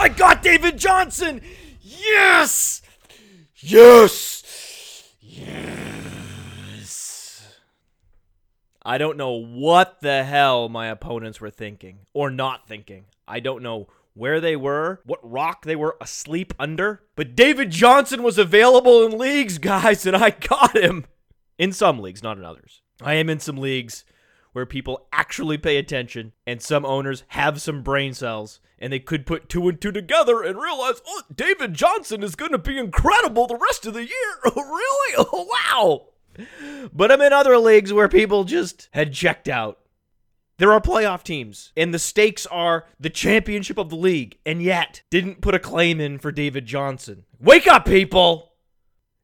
I got David Johnson. Yes. Yes. Yes. I don't know what the hell my opponents were thinking or not thinking. I don't know where they were, what rock they were asleep under, but David Johnson was available in leagues, guys, and I got him. In some leagues, not in others. I am in some leagues where people actually pay attention and some owners have some brain cells and they could put two and two together and realize, oh, David Johnson is going to be incredible the rest of the year. Really? Oh, wow. But I'm in other leagues where people just had checked out. There are playoff teams, and the stakes are the championship of the league, and yet didn't put a claim in for David Johnson. Wake up, people!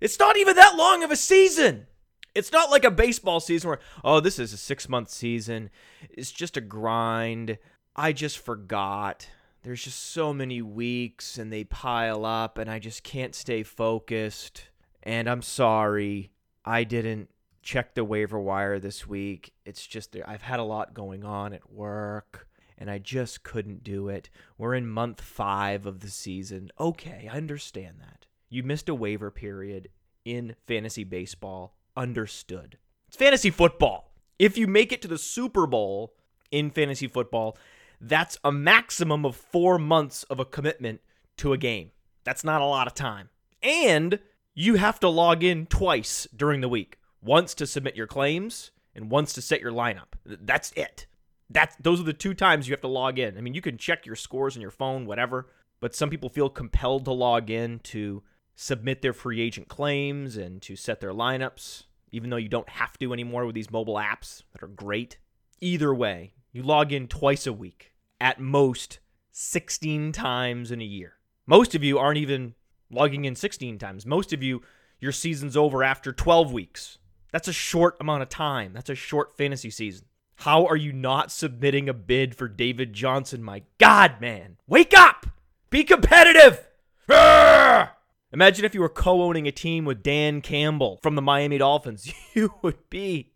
It's not even that long of a season. It's not like a baseball season where, oh, this is a six month season. It's just a grind. I just forgot. There's just so many weeks and they pile up and I just can't stay focused. And I'm sorry. I didn't check the waiver wire this week. It's just, I've had a lot going on at work and I just couldn't do it. We're in month five of the season. Okay, I understand that. You missed a waiver period in fantasy baseball understood. It's fantasy football. If you make it to the Super Bowl in fantasy football, that's a maximum of four months of a commitment to a game. That's not a lot of time. And you have to log in twice during the week once to submit your claims and once to set your lineup. That's it. That's those are the two times you have to log in. I mean, you can check your scores on your phone, whatever, but some people feel compelled to log in to submit their free agent claims and to set their lineups, even though you don't have to anymore with these mobile apps that are great. Either way, you log in twice a week, at most 16 times in a year. Most of you aren't even logging in 16 times. Most of you, your season's over after 12 weeks. That's a short amount of time. That's a short fantasy season. How are you not submitting a bid for David Johnson? My God, man. Wake up! Be competitive! Arrgh! Imagine if you were co owning a team with Dan Campbell from the Miami Dolphins. You would be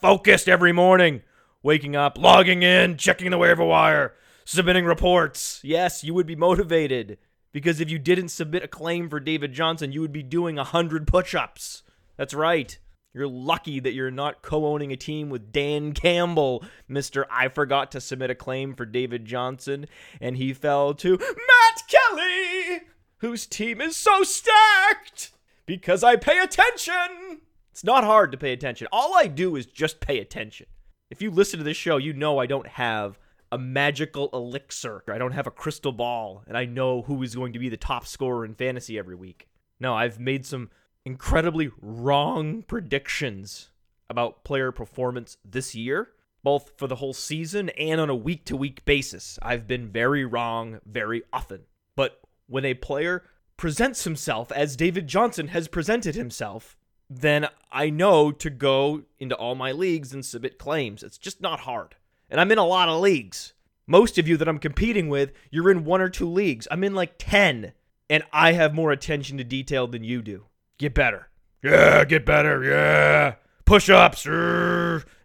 focused every morning, waking up, logging in, checking the waiver wire, submitting reports. Yes, you would be motivated because if you didn't submit a claim for David Johnson, you would be doing 100 push ups. That's right. You're lucky that you're not co owning a team with Dan Campbell, Mr. I forgot to submit a claim for David Johnson, and he fell to Matt Kelley whose team is so stacked because I pay attention. It's not hard to pay attention. All I do is just pay attention. If you listen to this show, you know I don't have a magical elixir. I don't have a crystal ball, and I know who is going to be the top scorer in fantasy every week. No, I've made some incredibly wrong predictions about player performance this year, both for the whole season and on a week to week basis. I've been very wrong very often. But when a player presents himself as David Johnson has presented himself, then I know to go into all my leagues and submit claims. It's just not hard. And I'm in a lot of leagues. Most of you that I'm competing with, you're in one or two leagues. I'm in like 10, and I have more attention to detail than you do. Get better. Yeah, get better. Yeah. Push ups.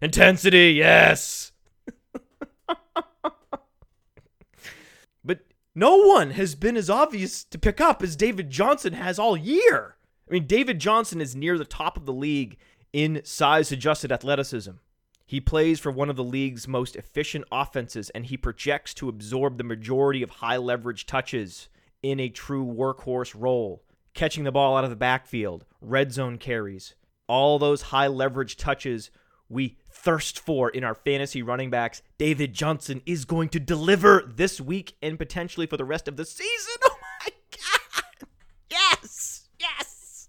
Intensity. Yes. But no one has been as obvious to pick up as David Johnson has all year. I mean, David Johnson is near the top of the league in size adjusted athleticism. He plays for one of the league's most efficient offenses, and he projects to absorb the majority of high leverage touches in a true workhorse role, catching the ball out of the backfield, red zone carries. All those high leverage touches we thirst for in our fantasy running backs. David Johnson is going to deliver this week and potentially for the rest of the season. Oh my God. Yes. Yes.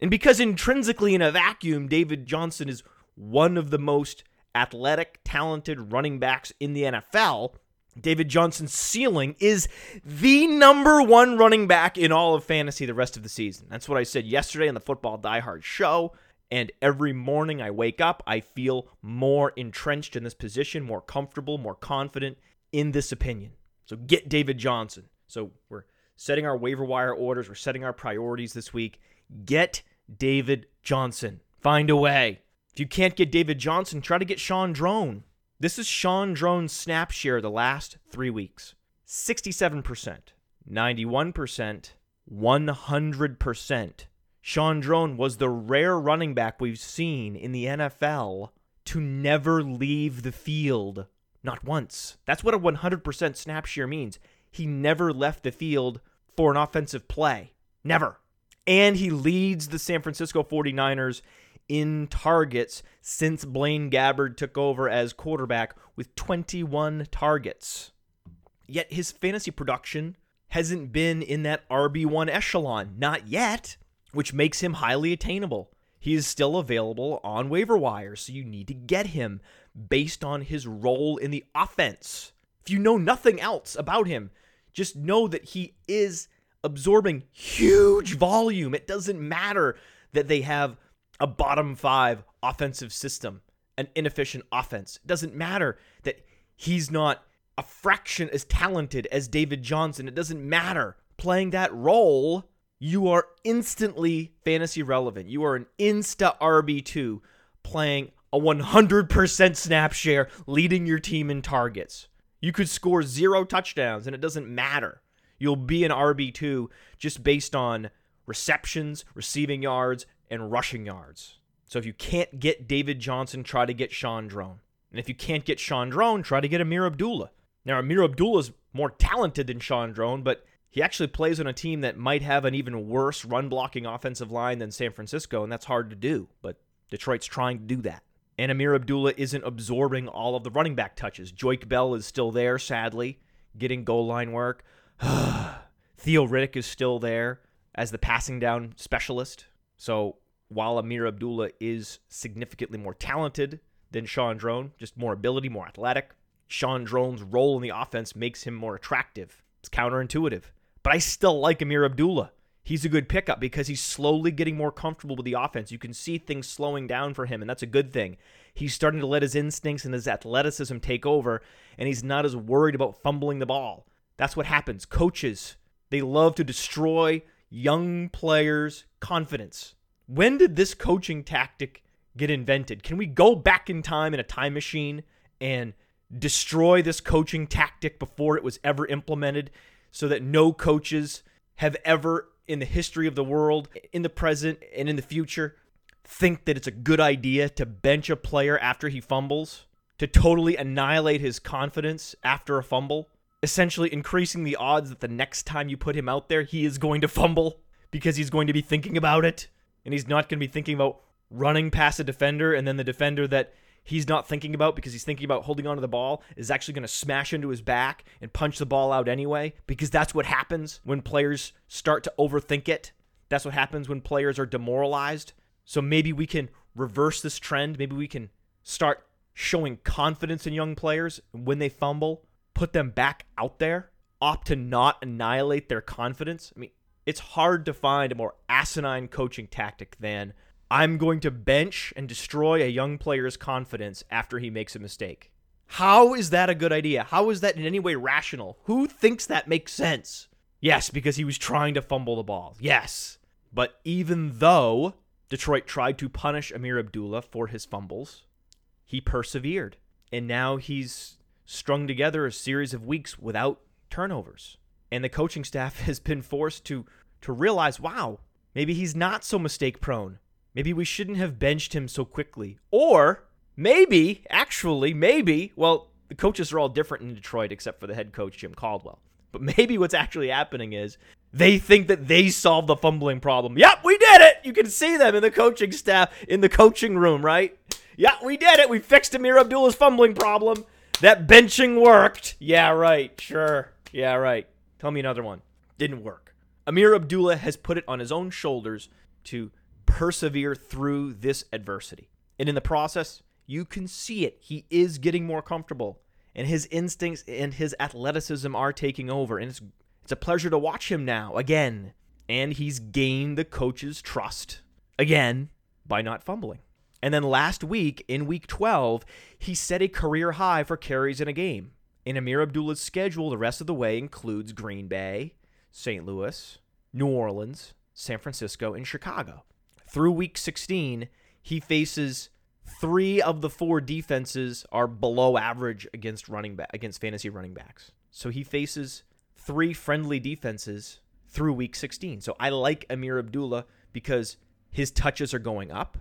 And because intrinsically in a vacuum, David Johnson is one of the most athletic, talented running backs in the NFL. David Johnson's ceiling is the number one running back in all of fantasy the rest of the season. That's what I said yesterday on the Football Die Hard show. And every morning I wake up, I feel more entrenched in this position, more comfortable, more confident in this opinion. So get David Johnson. So we're setting our waiver wire orders, we're setting our priorities this week. Get David Johnson. Find a way. If you can't get David Johnson, try to get Shaun Draughn. This is Shaun Draughn's snap share the last three weeks 67%, 91%, 100%. Shaun Draughn was the rare running back we've seen in the NFL to never leave the field. Not once. That's what a 100% snap share means. He never left the field for an offensive play. Never. And he leads the San Francisco 49ers in targets since Blaine Gabbert took over as quarterback with 21 targets. Yet his fantasy production hasn't been in that RB1 echelon, not yet, which makes him highly attainable. He is still available on waiver wire, so you need to get him based on his role in the offense. If you know nothing else about him, just know that he is absorbing huge volume. It doesn't matter that they have a bottom five offensive system, an inefficient offense. It doesn't matter that he's not a fraction as talented as David Johnson. It doesn't matter. Playing that role, you are instantly fantasy relevant. You are an insta RB2 playing a 100% snap share, leading your team in targets. You could score zero touchdowns and it doesn't matter. You'll be an RB2 just based on receptions, receiving yards, and rushing yards. So if you can't get David Johnson, try to get Draughn. And if you can't get Draughn, try to get Ameer Abdullah. Now, Ameer Abdullah is more talented than Draughn, but he actually plays on a team that might have an even worse run blocking offensive line than San Francisco, and that's hard to do. But Detroit's trying to do that. And Ameer Abdullah isn't absorbing all of the running back touches. Joique Bell is still there, sadly, getting goal line work. Theo Riddick is still there as the passing down specialist. So while Ameer Abdullah is significantly more talented than Shaun Draughn, just more ability, more athletic, Shaun Draughn's role in the offense makes him more attractive. It's counterintuitive. But I still like Ameer Abdullah. He's a good pickup because he's slowly getting more comfortable with the offense. You can see things slowing down for him, and that's a good thing. He's starting to let his instincts and his athleticism take over, and he's not as worried about fumbling the ball. That's what happens. Coaches, they love to destroy young players' confidence. When did this coaching tactic get invented? Can we go back in time in a time machine and destroy this coaching tactic before it was ever implemented so that no coaches have ever in the history of the world, in the present and in the future, think that it's a good idea to bench a player after he fumbles, to totally annihilate his confidence after a fumble, essentially increasing the odds that the next time you put him out there, he is going to fumble because he's going to be thinking about it and he's not going to be thinking about running past a defender and then the defender that he's not thinking about because he's thinking about holding onto the ball is actually going to smash into his back and punch the ball out anyway because that's what happens when players start to overthink it. That's what happens when players are demoralized. So maybe we can reverse this trend. Maybe we can start showing confidence in young players when they fumble, put them back out there, opt to not annihilate their confidence. I mean, it's hard to find a more asinine coaching tactic than I'm going to bench and destroy a young player's confidence after he makes a mistake. How is that a good idea? How is that in any way rational? Who thinks that makes sense? Yes, because he was trying to fumble the ball. Yes. But even though Detroit tried to punish Ameer Abdullah for his fumbles, he persevered. And now he's strung together a series of weeks without turnovers. And the coaching staff has been forced to to realize, wow, maybe he's not so mistake prone. Maybe we shouldn't have benched him so quickly. Or maybe, actually, maybe, well, the coaches are all different in Detroit except for the head coach, Jim Caldwell. But maybe what's actually happening is they think that they solved the fumbling problem. Yep, we did it. You can see them in the coaching staff, in the coaching room, right? Yeah, we did it. We fixed Ameer Abdullah's fumbling problem. That benching worked. Yeah, right. Sure. Yeah, right. Tell me another one. Didn't work. Ameer Abdullah has put it on his own shoulders to persevere through this adversity. And in the process, you can see it. He is getting more comfortable, and his instincts and his athleticism are taking over. And it's it's a pleasure to watch him now again. And he's gained the coach's trust again by not fumbling. And then last week, in week 12, he set a career high for carries in a game. In Ameer Abdullah's schedule, the rest of the way includes Green Bay, St. Louis, New Orleans, San Francisco, and Chicago through week 16, he faces three of the four defenses are below average against running back against fantasy running backs. So he faces three friendly defenses through week 16. So I like Ameer Abdullah because his touches are going up.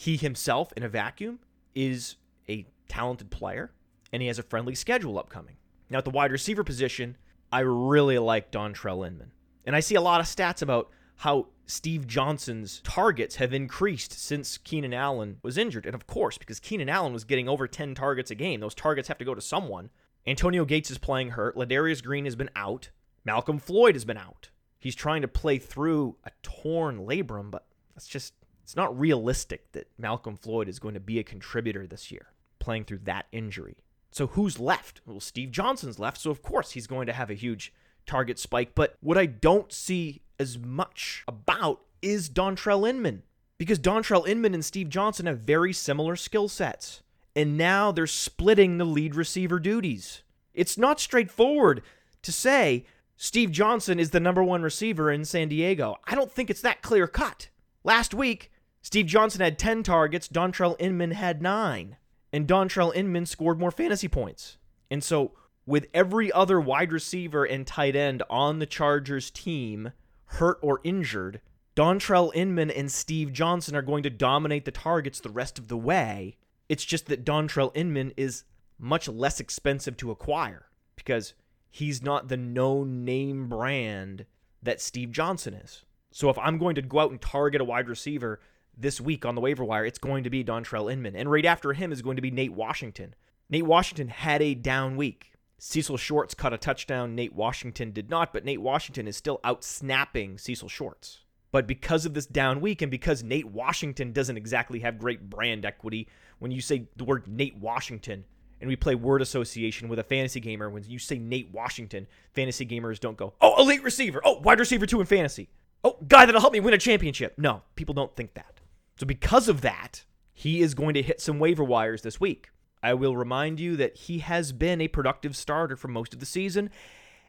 He himself, in a vacuum, is a talented player, and he has a friendly schedule upcoming. Now, at the wide receiver position, I really like Dontrelle Inman. And I see a lot of stats about how Steve Johnson's targets have increased since Keenan Allen was injured. And of course, because Keenan Allen was getting over 10 targets a game, those targets have to go to someone. Antonio Gates is playing hurt. Ladarius Green has been out. Malcom Floyd has been out. He's trying to play through a torn labrum, but that's just, it's not realistic that Malcom Floyd is going to be a contributor this year, playing through that injury. So who's left? Well, Steve Johnson's left, so of course he's going to have a huge target spike. But what I don't see as much about is Dontrelle Inman. Because Dontrelle Inman and Steve Johnson have very similar skill sets. And now they're splitting the lead receiver duties. It's not straightforward to say Steve Johnson is the number one receiver in San Diego. I don't think it's that clear cut. Last week, Steve Johnson had 10 targets, Dontrelle Inman had 9. And Dontrelle Inman scored more fantasy points. And so, with every other wide receiver and tight end on the Chargers team hurt or injured, Dontrelle Inman and Steve Johnson are going to dominate the targets the rest of the way. It's just that Dontrelle Inman is much less expensive to acquire because he's not the no name brand that Steve Johnson is. So if I'm going to go out and target a wide receiver this week on the waiver wire, it's going to be Dontrelle Inman. And right after him is going to be Nate Washington. Nate Washington had a down week. Cecil Shorts caught a touchdown. Nate Washington did not, but Nate Washington is still out snapping Cecil Shorts. But because of this down week and because Nate Washington doesn't exactly have great brand equity, when you say the word Nate Washington and we play word association with a fantasy gamer, when you say Nate Washington, fantasy gamers don't go, oh, elite receiver, oh, wide receiver two in fantasy, oh, guy that'll help me win a championship. No, people don't think that. So because of that, he is going to hit some waiver wires this week. I will remind you that he has been a productive starter for most of the season,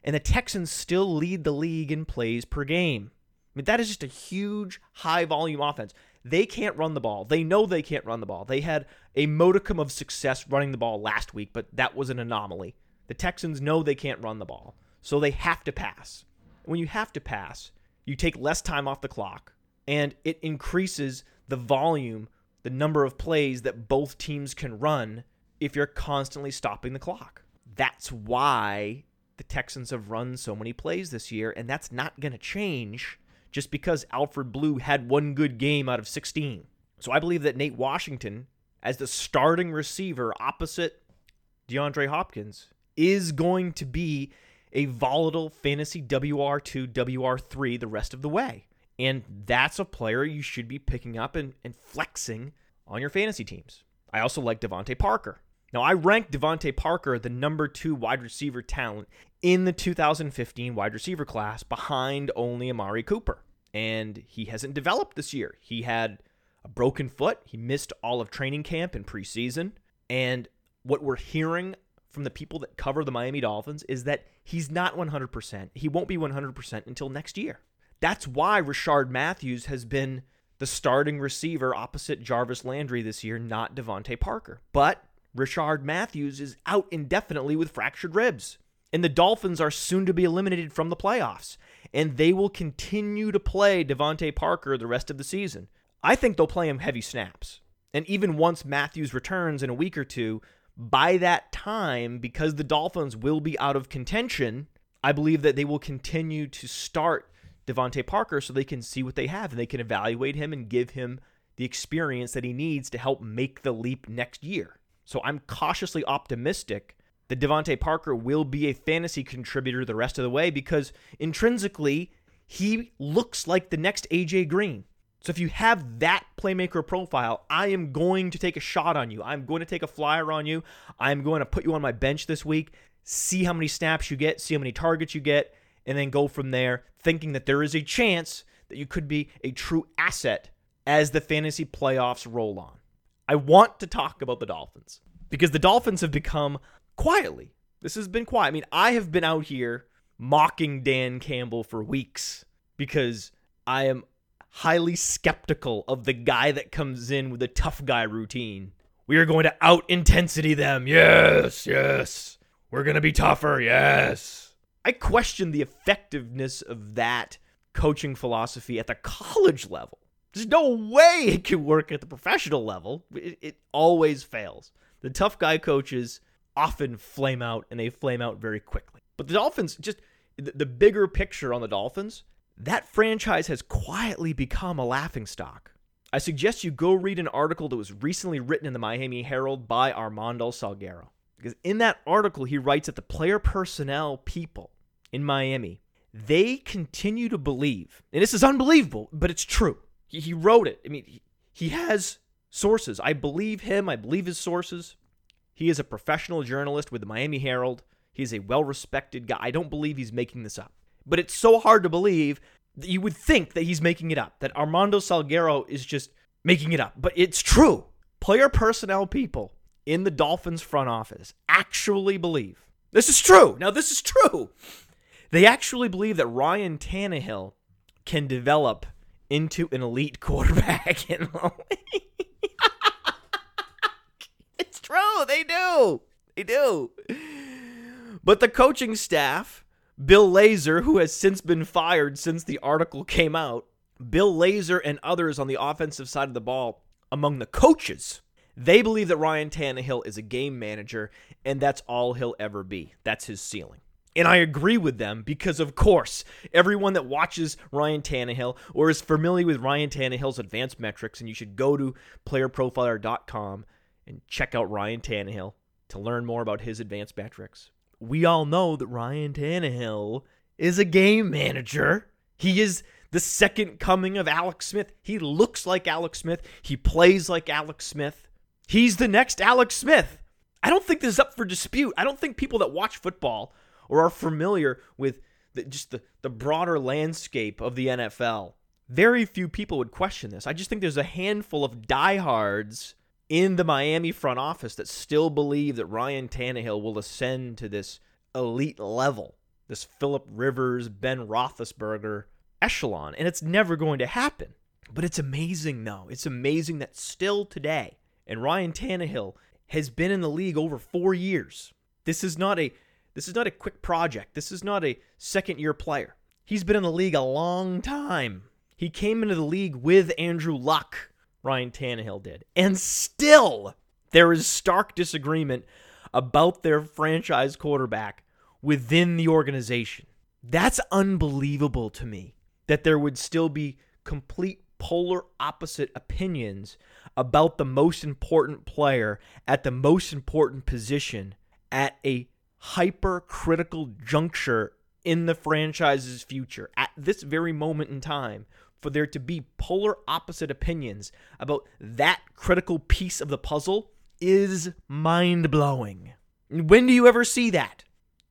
and the Texans still lead the league in plays per game. I mean, that is just a huge, high volume offense. They can't run the ball. They know they can't run the ball. They had a modicum of success running the ball last week, but that was an anomaly. The Texans know they can't run the ball, so they have to pass. When you have to pass, you take less time off the clock, and it increases the volume, the number of plays that both teams can run if you're constantly stopping the clock. That's why the Texans have run so many plays this year, and that's not going to change just because Alfred Blue had one good game out of 16. So I believe that Nate Washington, as the starting receiver opposite DeAndre Hopkins, is going to be a volatile fantasy WR2, WR3 the rest of the way. And that's a player you should be picking up and, and flexing on your fantasy teams. I also like DeVante Parker. Now, I ranked DeVante Parker the number two wide receiver talent in the 2015 wide receiver class behind only Amari Cooper. And he hasn't developed this year. He had a broken foot. He missed all of training camp and preseason. And what we're hearing from the people that cover the Miami Dolphins is that he's not 100%. He won't be 100% until next year. That's why Rishard Matthews has been the starting receiver opposite Jarvis Landry this year, not DeVante Parker. But Rishard Matthews is out indefinitely with fractured ribs. And the Dolphins are soon to be eliminated from the playoffs. And they will continue to play DeVante Parker the rest of the season. I think they'll play him heavy snaps. And even once Matthews returns in a week or two, by that time, because the Dolphins will be out of contention, I believe that they will continue to start DeVante Parker so they can see what they have and they can evaluate him and give him the experience that he needs to help make the leap next year. So I'm cautiously optimistic that DeVante Parker will be a fantasy contributor the rest of the way because intrinsically, he looks like the next AJ Green. So if you have that playmaker profile, I am going to take a shot on you. I'm going to take a flyer on you. I'm going to put you on my bench this week, see how many snaps you get, see how many targets you get, and then go from there, thinking that there is a chance that you could be a true asset as the fantasy playoffs roll on. I want to talk about the Dolphins because the Dolphins have become quietly. This has been quiet. I mean, I have been out here mocking Dan Campbell for weeks because I am highly skeptical of the guy that comes in with a tough guy routine. We are going to out intensity them. Yes, yes. We're going to be tougher. Yes. I question the effectiveness of that coaching philosophy at the college level. There's no way it can work at the professional level. It, it always fails. The tough guy coaches often flame out and they flame out very quickly. But the Dolphins, just the, the bigger picture on the Dolphins, that franchise has quietly become a laughingstock. I suggest you go read an article that was recently written in the Miami Herald by Armando Salguero. Because in that article, he writes that the player personnel people in Miami, they continue to believe, and this is unbelievable, but it's true. He, he wrote it. I mean, he, he has sources. I believe him. I believe his sources. He is a professional journalist with the Miami Herald. He's a well respected guy. I don't believe he's making this up. But it's so hard to believe that you would think that he's making it up, that Armando Salguero is just making it up. But it's true. Player personnel people in the Dolphins front office actually believe this is true. Now, this is true. They actually believe that Ryan Tannehill can develop into an elite quarterback in the league. it's true. They do. They do. But the coaching staff, Bill Lazor, who has since been fired since the article came out, Bill Lazor and others on the offensive side of the ball, among the coaches, they believe that Ryan Tannehill is a game manager and that's all he'll ever be. That's his ceiling. And I agree with them because, of course, everyone that watches Ryan Tannehill or is familiar with Ryan Tannehill's advanced metrics, and you should go to playerprofiler.com and check out Ryan Tannehill to learn more about his advanced metrics. We all know that Ryan Tannehill is a game manager. He is the second coming of Alex Smith. He looks like Alex Smith, he plays like Alex Smith. He's the next Alex Smith. I don't think this is up for dispute. I don't think people that watch football or are familiar with the, just the, the broader landscape of the NFL, very few people would question this. I just think there's a handful of diehards in the Miami front office that still believe that Ryan Tannehill will ascend to this elite level, this Philip Rivers, Ben Roethlisberger echelon, and it's never going to happen. But it's amazing, though. It's amazing that still today, and Ryan Tannehill has been in the league over four years. This is not a this is not a quick project. This is not a second year player. He's been in the league a long time. He came into the league with Andrew Luck, Ryan Tannehill did. And still, there is stark disagreement about their franchise quarterback within the organization. That's unbelievable to me that there would still be complete polar opposite opinions about the most important player at the most important position at a hypercritical juncture in the franchise's future at this very moment in time for there to be polar opposite opinions about that critical piece of the puzzle is mind blowing. When do you ever see that?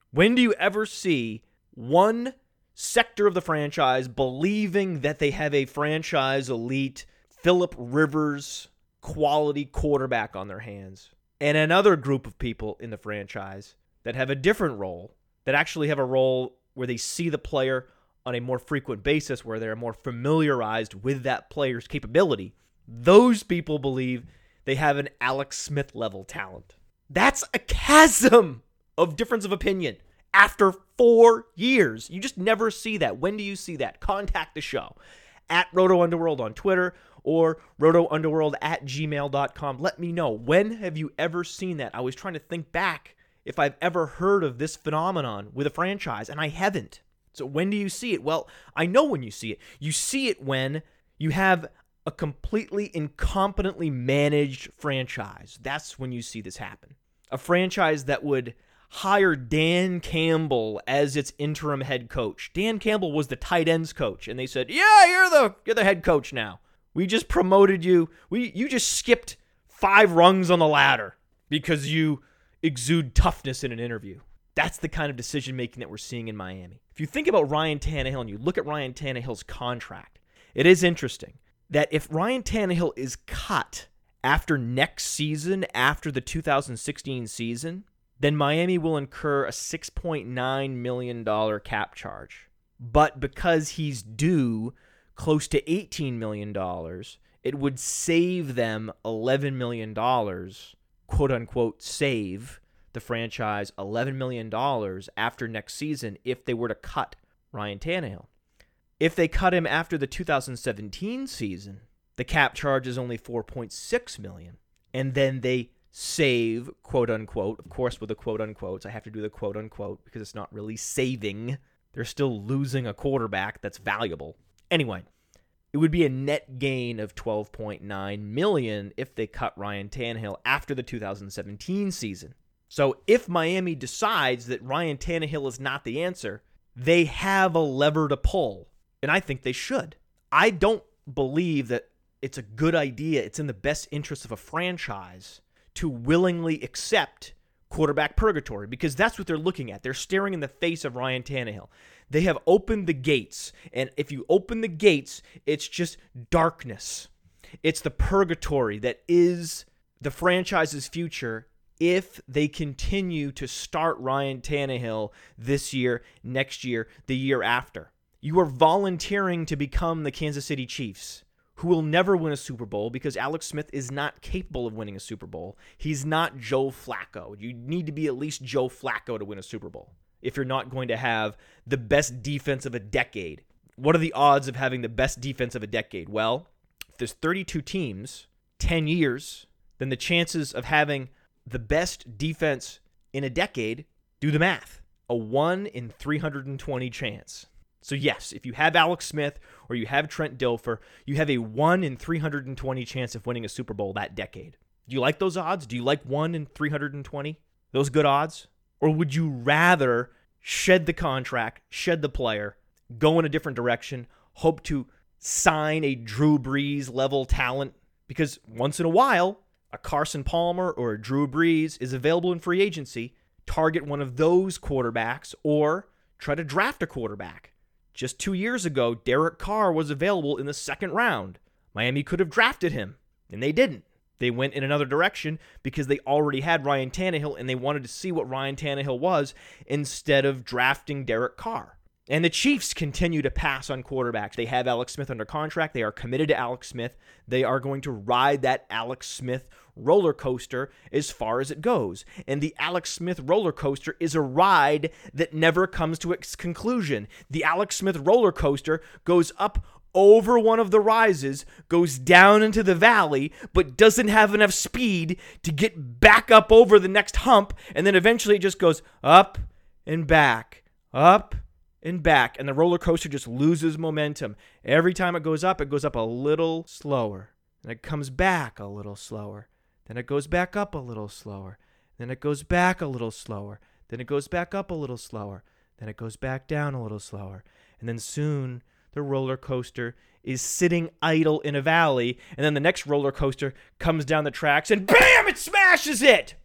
When do you ever see one sector of the franchise believing that they have a franchise elite Philip Rivers quality quarterback on their hands and another group of people in the franchise that have a different role, that actually have a role where they see the player on a more frequent basis, where they're more familiarized with that player's capability, those people believe they have an Alex Smith level talent. That's a chasm of difference of opinion after four years. You just never see that. When do you see that? Contact the show at Roto Underworld on Twitter or rotounderworld at gmail.com. Let me know. When have you ever seen that? I was trying to think back if I've ever heard of this phenomenon with a franchise, and I haven't. So when do you see it? Well, I know when you see it. You see it when you have a completely incompetently managed franchise. That's when you see this happen. A franchise that would hire Dan Campbell as its interim head coach. Dan Campbell was the tight ends coach, and they said, "Yeah, you're the you're the head coach now. We just promoted you. We you just skipped five rungs on the ladder because you exude toughness in an interview. That's the kind of decision making that we're seeing in Miami. If you think about Ryan Tannehill and you look at Ryan Tannehill's contract, it is interesting that if Ryan Tannehill is cut after next season, after the 2016 season, then Miami will incur a $6.9 million cap charge. But because he's due close to $18 million, it would save them $11 million quote unquote save the franchise $11 million after next season if they were to cut Ryan Tannehill. If they cut him after the 2017 season, the cap charge is only 4.6 million. And then they save, quote unquote, of course with the quote unquotes, I have to do the quote unquote because it's not really saving. They're still losing a quarterback that's valuable. Anyway, it would be a net gain of 12.9 million if they cut Ryan Tannehill after the 2017 season. So if Miami decides that Ryan Tannehill is not the answer, they have a lever to pull, and I think they should. I don't believe that it's a good idea, it's in the best interest of a franchise to willingly accept quarterback purgatory because that's what they're looking at. They're staring in the face of Ryan Tannehill. They have opened the gates, and if you open the gates, it's just darkness. It's the purgatory that is the franchise's future if they continue to start Ryan Tannehill this year, next year, the year after. You are volunteering to become the Kansas City Chiefs, who will never win a Super Bowl because Alex Smith is not capable of winning a Super Bowl. He's not Joe Flacco. You need to be at least Joe Flacco to win a Super Bowl if you're not going to have the best defense of a decade. What are the odds of having the best defense of a decade? Well, if there's 32 teams, 10 years, then the chances of having the best defense in a decade, do the math. A 1 in 320 chance. So, yes, if you have Alex Smith or you have Trent Dilfer, you have a 1 in 320 chance of winning a Super Bowl that decade. Do you like those odds? Do you like 1 in 320? Those good odds? Or would you rather shed the contract, shed the player, go in a different direction, hope to sign a Drew Brees level talent? Because once in a while, a Carson Palmer or a Drew Brees is available in free agency, target one of those quarterbacks or try to draft a quarterback. Just two years ago, Derek Carr was available in the second round. Miami could have drafted him, and they didn't. They went in another direction because they already had Ryan Tannehill and they wanted to see what Ryan Tannehill was instead of drafting Derek Carr. And the Chiefs continue to pass on quarterbacks. They have Alex Smith under contract. They are committed to Alex Smith. They are going to ride that Alex Smith roller coaster as far as it goes. And the Alex Smith roller coaster is a ride that never comes to its conclusion. The Alex Smith roller coaster goes up over one of the rises, goes down into the valley, but doesn't have enough speed to get back up over the next hump. And then eventually it just goes up and back, up and back, and the roller coaster just loses momentum. Every time it goes up, it goes up a little slower. And it comes back a little slower. Then it goes back up a little slower. Then it goes back a little slower. Then it goes back up a little slower. Then it goes back down a little slower. And then soon the roller coaster is sitting idle in a valley. And then the next roller coaster comes down the tracks and BAM! It smashes it!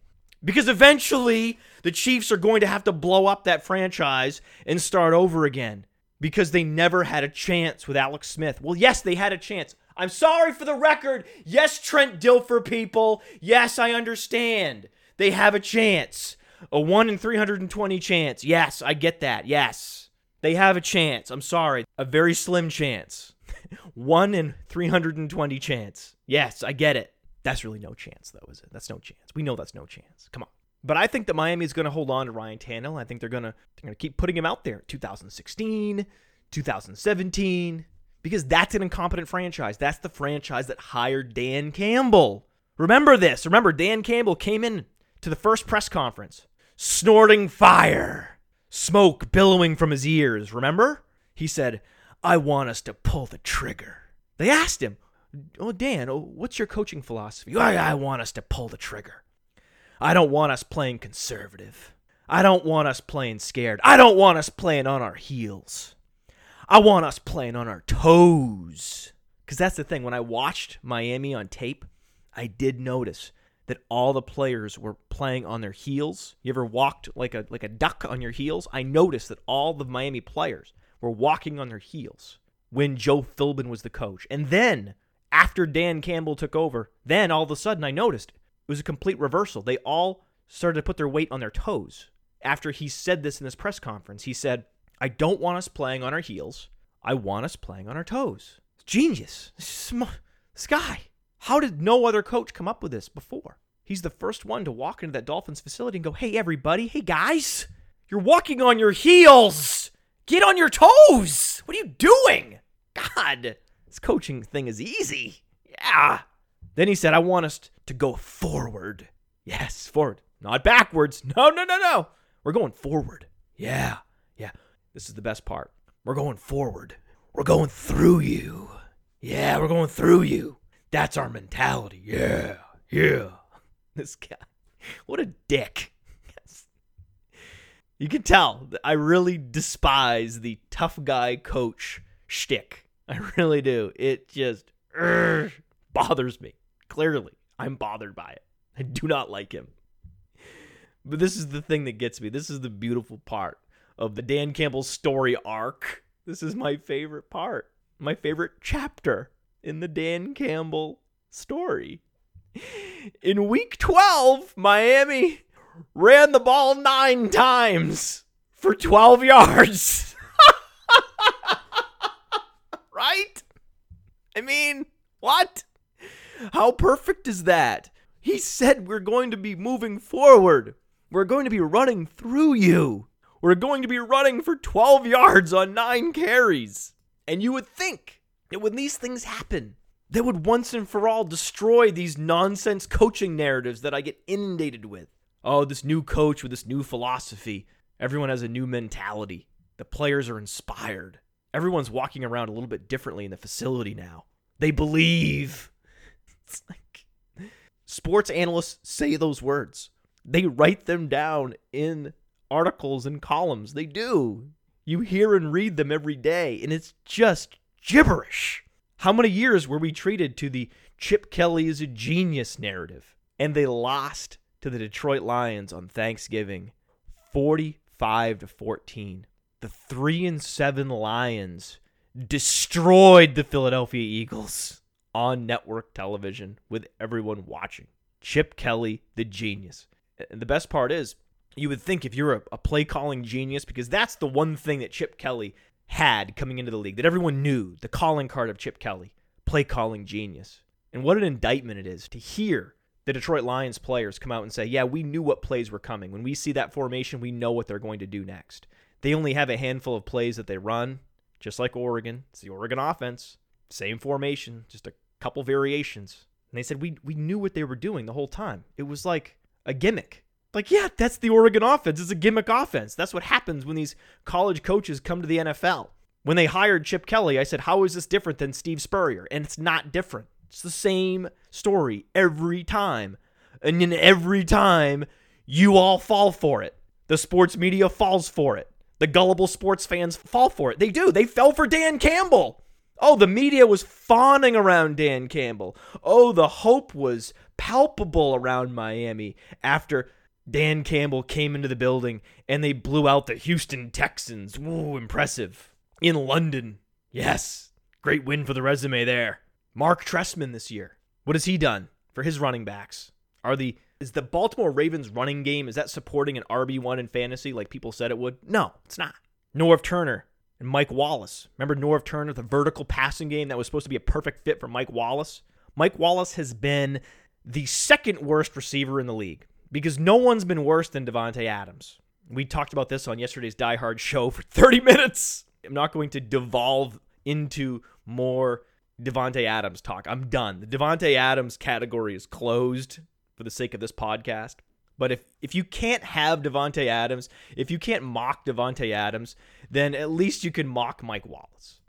Because eventually the Chiefs are going to have to blow up that franchise and start over again because they never had a chance with Alex Smith. Well, yes, they had a chance. I'm sorry for the record. Yes, Trent Dilfer people. Yes, I understand. They have a chance. A 1 in 320 chance. Yes, I get that. Yes. They have a chance. I'm sorry. A very slim chance. 1 in 320 chance. Yes, I get it. That's really no chance, though, is it? That's no chance. We know that's no chance. Come on. But I think that Miami is going to hold on to Ryan Tannehill. I think they're going to they're going to keep putting him out there. 2016, 2017, because that's an incompetent franchise. That's the franchise that hired Dan Campbell. Remember this. Remember Dan Campbell came in to the first press conference, snorting fire, smoke billowing from his ears. Remember? He said, "I want us to pull the trigger." They asked him, Oh, Dan, oh, what's your coaching philosophy? I, I want us to pull the trigger. I don't want us playing conservative. I don't want us playing scared. I don't want us playing on our heels. I want us playing on our toes. Because that's the thing. When I watched Miami on tape, I did notice that all the players were playing on their heels. You ever walked like a like a duck on your heels? I noticed that all the Miami players were walking on their heels when Joe Philbin was the coach. And then after Dan Campbell took over, then all of a sudden I noticed it was a complete reversal. They all started to put their weight on their toes. After he said this in this press conference, he said, I don't want us playing on our heels. I want us playing on our toes. Genius. This guy. How did no other coach come up with this before? He's the first one to walk into that Dolphins facility and go, "Hey everybody, hey guys, you're walking on your heels. Get on your toes. What are you doing? God, this coaching thing is easy. Yeah." Then he said, "I want us to go forward. Yes, forward, not backwards. No, no, no, no. We're going forward. Yeah. This is the best part. We're going forward. We're going through you. Yeah, we're going through you. That's our mentality. Yeah, yeah. This guy, what a dick. You can tell I really despise the tough guy coach shtick. I really do. It just urgh, bothers me. Clearly, I'm bothered by it. I do not like him. But this is the thing that gets me. This is the beautiful part of the Dan Campbell story arc. This is my favorite part, my favorite chapter in the Dan Campbell story. In week 12, Miami ran the ball nine times for 12 yards. right? I mean, what? How perfect is that? He said we're going to be moving forward. We're going to be running through you. We're going to be running for 12 yards on nine carries. And you would think that when these things happen, they would once and for all destroy these nonsense coaching narratives that I get inundated with. Oh, this new coach with this new philosophy. Everyone has a new mentality. The players are inspired. Everyone's walking around a little bit differently in the facility now. They believe. It's like sports analysts say those words. They write them down in articles and columns. They do. You hear and read them every day, and it's just gibberish. How many years were we treated to the Chip Kelly is a genius narrative? And they lost to the Detroit Lions on Thanksgiving 45 to 14. The 3 and 7 Lions destroyed the Philadelphia Eagles on network television with everyone watching. Chip Kelly, the genius. And the best part is, you would think if you're a, a play calling genius, because that's the one thing that Chip Kelly had coming into the league that everyone knew the calling card of Chip Kelly, play calling genius. And what an indictment it is to hear the Detroit Lions players come out and say, Yeah, we knew what plays were coming. When we see that formation, we know what they're going to do next. They only have a handful of plays that they run, just like Oregon. It's the Oregon offense. Same formation, just a couple variations. And they said we we knew what they were doing the whole time. It was like a gimmick. Like, yeah, that's the Oregon offense. It's a gimmick offense. That's what happens when these college coaches come to the NFL. When they hired Chip Kelly, I said, How is this different than Steve Spurrier? And it's not different. It's the same story every time. And then every time, you all fall for it. The sports media falls for it. The gullible sports fans fall for it. They do. They fell for Dan Campbell. Oh, the media was fawning around Dan Campbell. Oh, the hope was palpable around Miami after Dan Campbell came into the building and they blew out the Houston Texans. Ooh, impressive. In London. Yes. Great win for the resume there. Marc Trestman this year. What has he done for his running backs? Are the is the Baltimore Ravens running game is that supporting an RB1 in fantasy like people said it would? No, it's not. Norv Turner and Mike Wallace. Remember Norv Turner, the vertical passing game that was supposed to be a perfect fit for Mike Wallace? Mike Wallace has been the second worst receiver in the league because no one's been worse than Davante Adams. We talked about this on yesterday's Die Hard show for 30 minutes. I'm not going to devolve into more Davante Adams talk. I'm done. The Davante Adams category is closed for the sake of this podcast. But if if you can't have Davante Adams, if you can't mock Davante Adams, then at least you can mock Mike Wallace.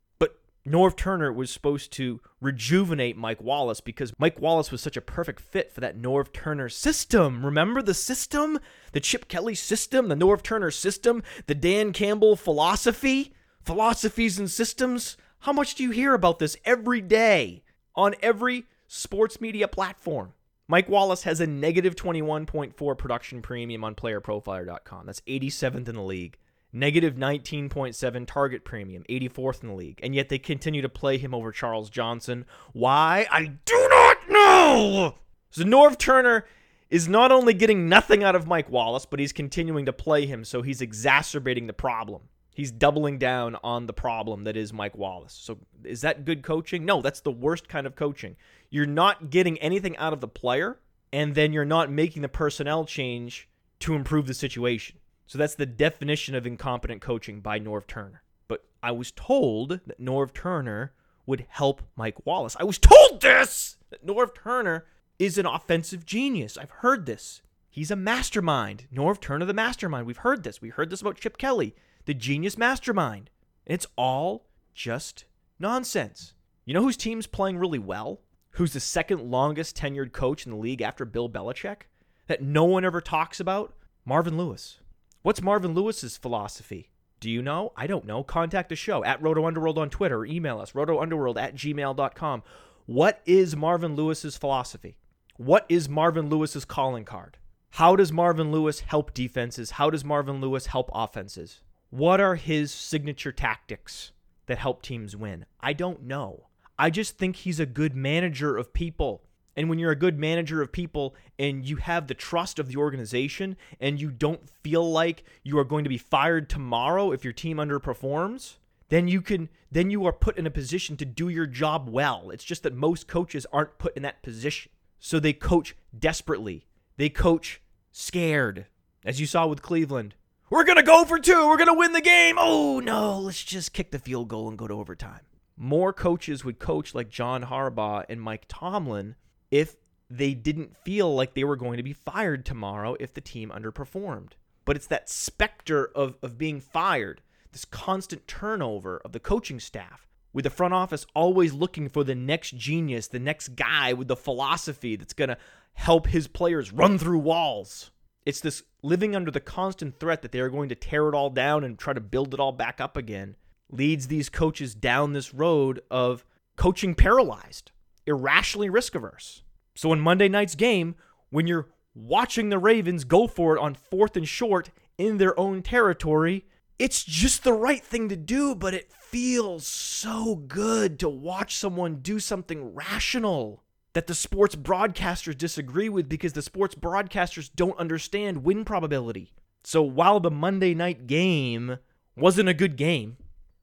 Norv Turner was supposed to rejuvenate Mike Wallace because Mike Wallace was such a perfect fit for that Norv Turner system. Remember the system? The Chip Kelly system, the Norv Turner system, the Dan Campbell philosophy, philosophies and systems. How much do you hear about this every day on every sports media platform? Mike Wallace has a negative 21.4 production premium on playerprofiler.com. That's 87th in the league. Negative 19.7 target premium, 84th in the league. And yet they continue to play him over Charles Johnson. Why? I do not know. So Norv Turner is not only getting nothing out of Mike Wallace, but he's continuing to play him, so he's exacerbating the problem. He's doubling down on the problem that is Mike Wallace. So is that good coaching? No, that's the worst kind of coaching. You're not getting anything out of the player and then you're not making the personnel change to improve the situation. So that's the definition of incompetent coaching by Norv Turner. But I was told that Norv Turner would help Mike Wallace. I was told this that Norv Turner is an offensive genius. I've heard this. He's a mastermind. Norv Turner, the mastermind. We've heard this. We heard this about Chip Kelly, the genius mastermind. It's all just nonsense. You know whose team's playing really well? Who's the second longest tenured coach in the league after Bill Belichick? That no one ever talks about? Marvin Lewis. What's Marvin Lewis's philosophy? Do you know? I don't know. Contact the show at Roto Underworld on Twitter or email us, rotounderworld at gmail.com. What is Marvin Lewis's philosophy? What is Marvin Lewis's calling card? How does Marvin Lewis help defenses? How does Marvin Lewis help offenses? What are his signature tactics that help teams win? I don't know. I just think he's a good manager of people. And when you're a good manager of people and you have the trust of the organization and you don't feel like you are going to be fired tomorrow if your team underperforms, then you can then you are put in a position to do your job well. It's just that most coaches aren't put in that position. So they coach desperately. They coach scared. As you saw with Cleveland. We're going to go for two. We're going to win the game. Oh no, let's just kick the field goal and go to overtime. More coaches would coach like John Harbaugh and Mike Tomlin if they didn't feel like they were going to be fired tomorrow if the team underperformed. But it's that specter of, of being fired, this constant turnover of the coaching staff, with the front office always looking for the next genius, the next guy with the philosophy that's going to help his players run through walls. It's this living under the constant threat that they are going to tear it all down and try to build it all back up again leads these coaches down this road of coaching paralyzed, irrationally risk averse. So in Monday night's game, when you're watching the Ravens go for it on fourth and short in their own territory, it's just the right thing to do, but it feels so good to watch someone do something rational that the sports broadcasters disagree with because the sports broadcasters don't understand win probability. So while the Monday night game wasn't a good game,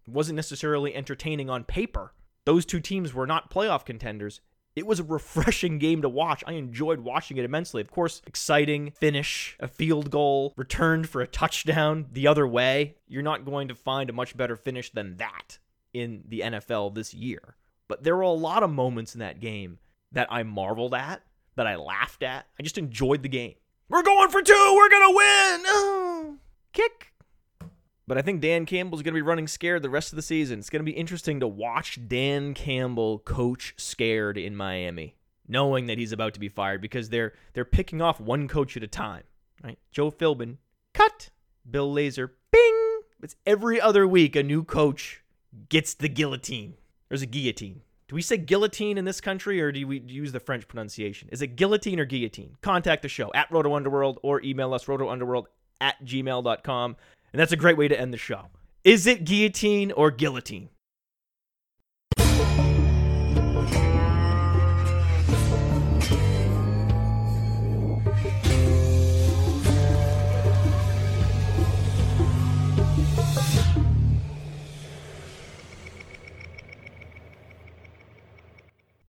it wasn't necessarily entertaining on paper, those two teams were not playoff contenders. It was a refreshing game to watch. I enjoyed watching it immensely. Of course, exciting finish, a field goal, returned for a touchdown the other way. You're not going to find a much better finish than that in the NFL this year. But there were a lot of moments in that game that I marveled at, that I laughed at. I just enjoyed the game. We're going for two. We're going to win. Oh, kick. But I think Dan Campbell's going to be running scared the rest of the season. It's going to be interesting to watch Dan Campbell coach scared in Miami, knowing that he's about to be fired because they're they're picking off one coach at a time. Right? Joe Philbin, cut. Bill Lazor, bing. It's every other week a new coach gets the guillotine. There's a guillotine. Do we say guillotine in this country or do we use the French pronunciation? Is it guillotine or guillotine? Contact the show at Roto Underworld or email us rotounderworld at gmail.com. And that's a great way to end the show. Is it guillotine or guillotine?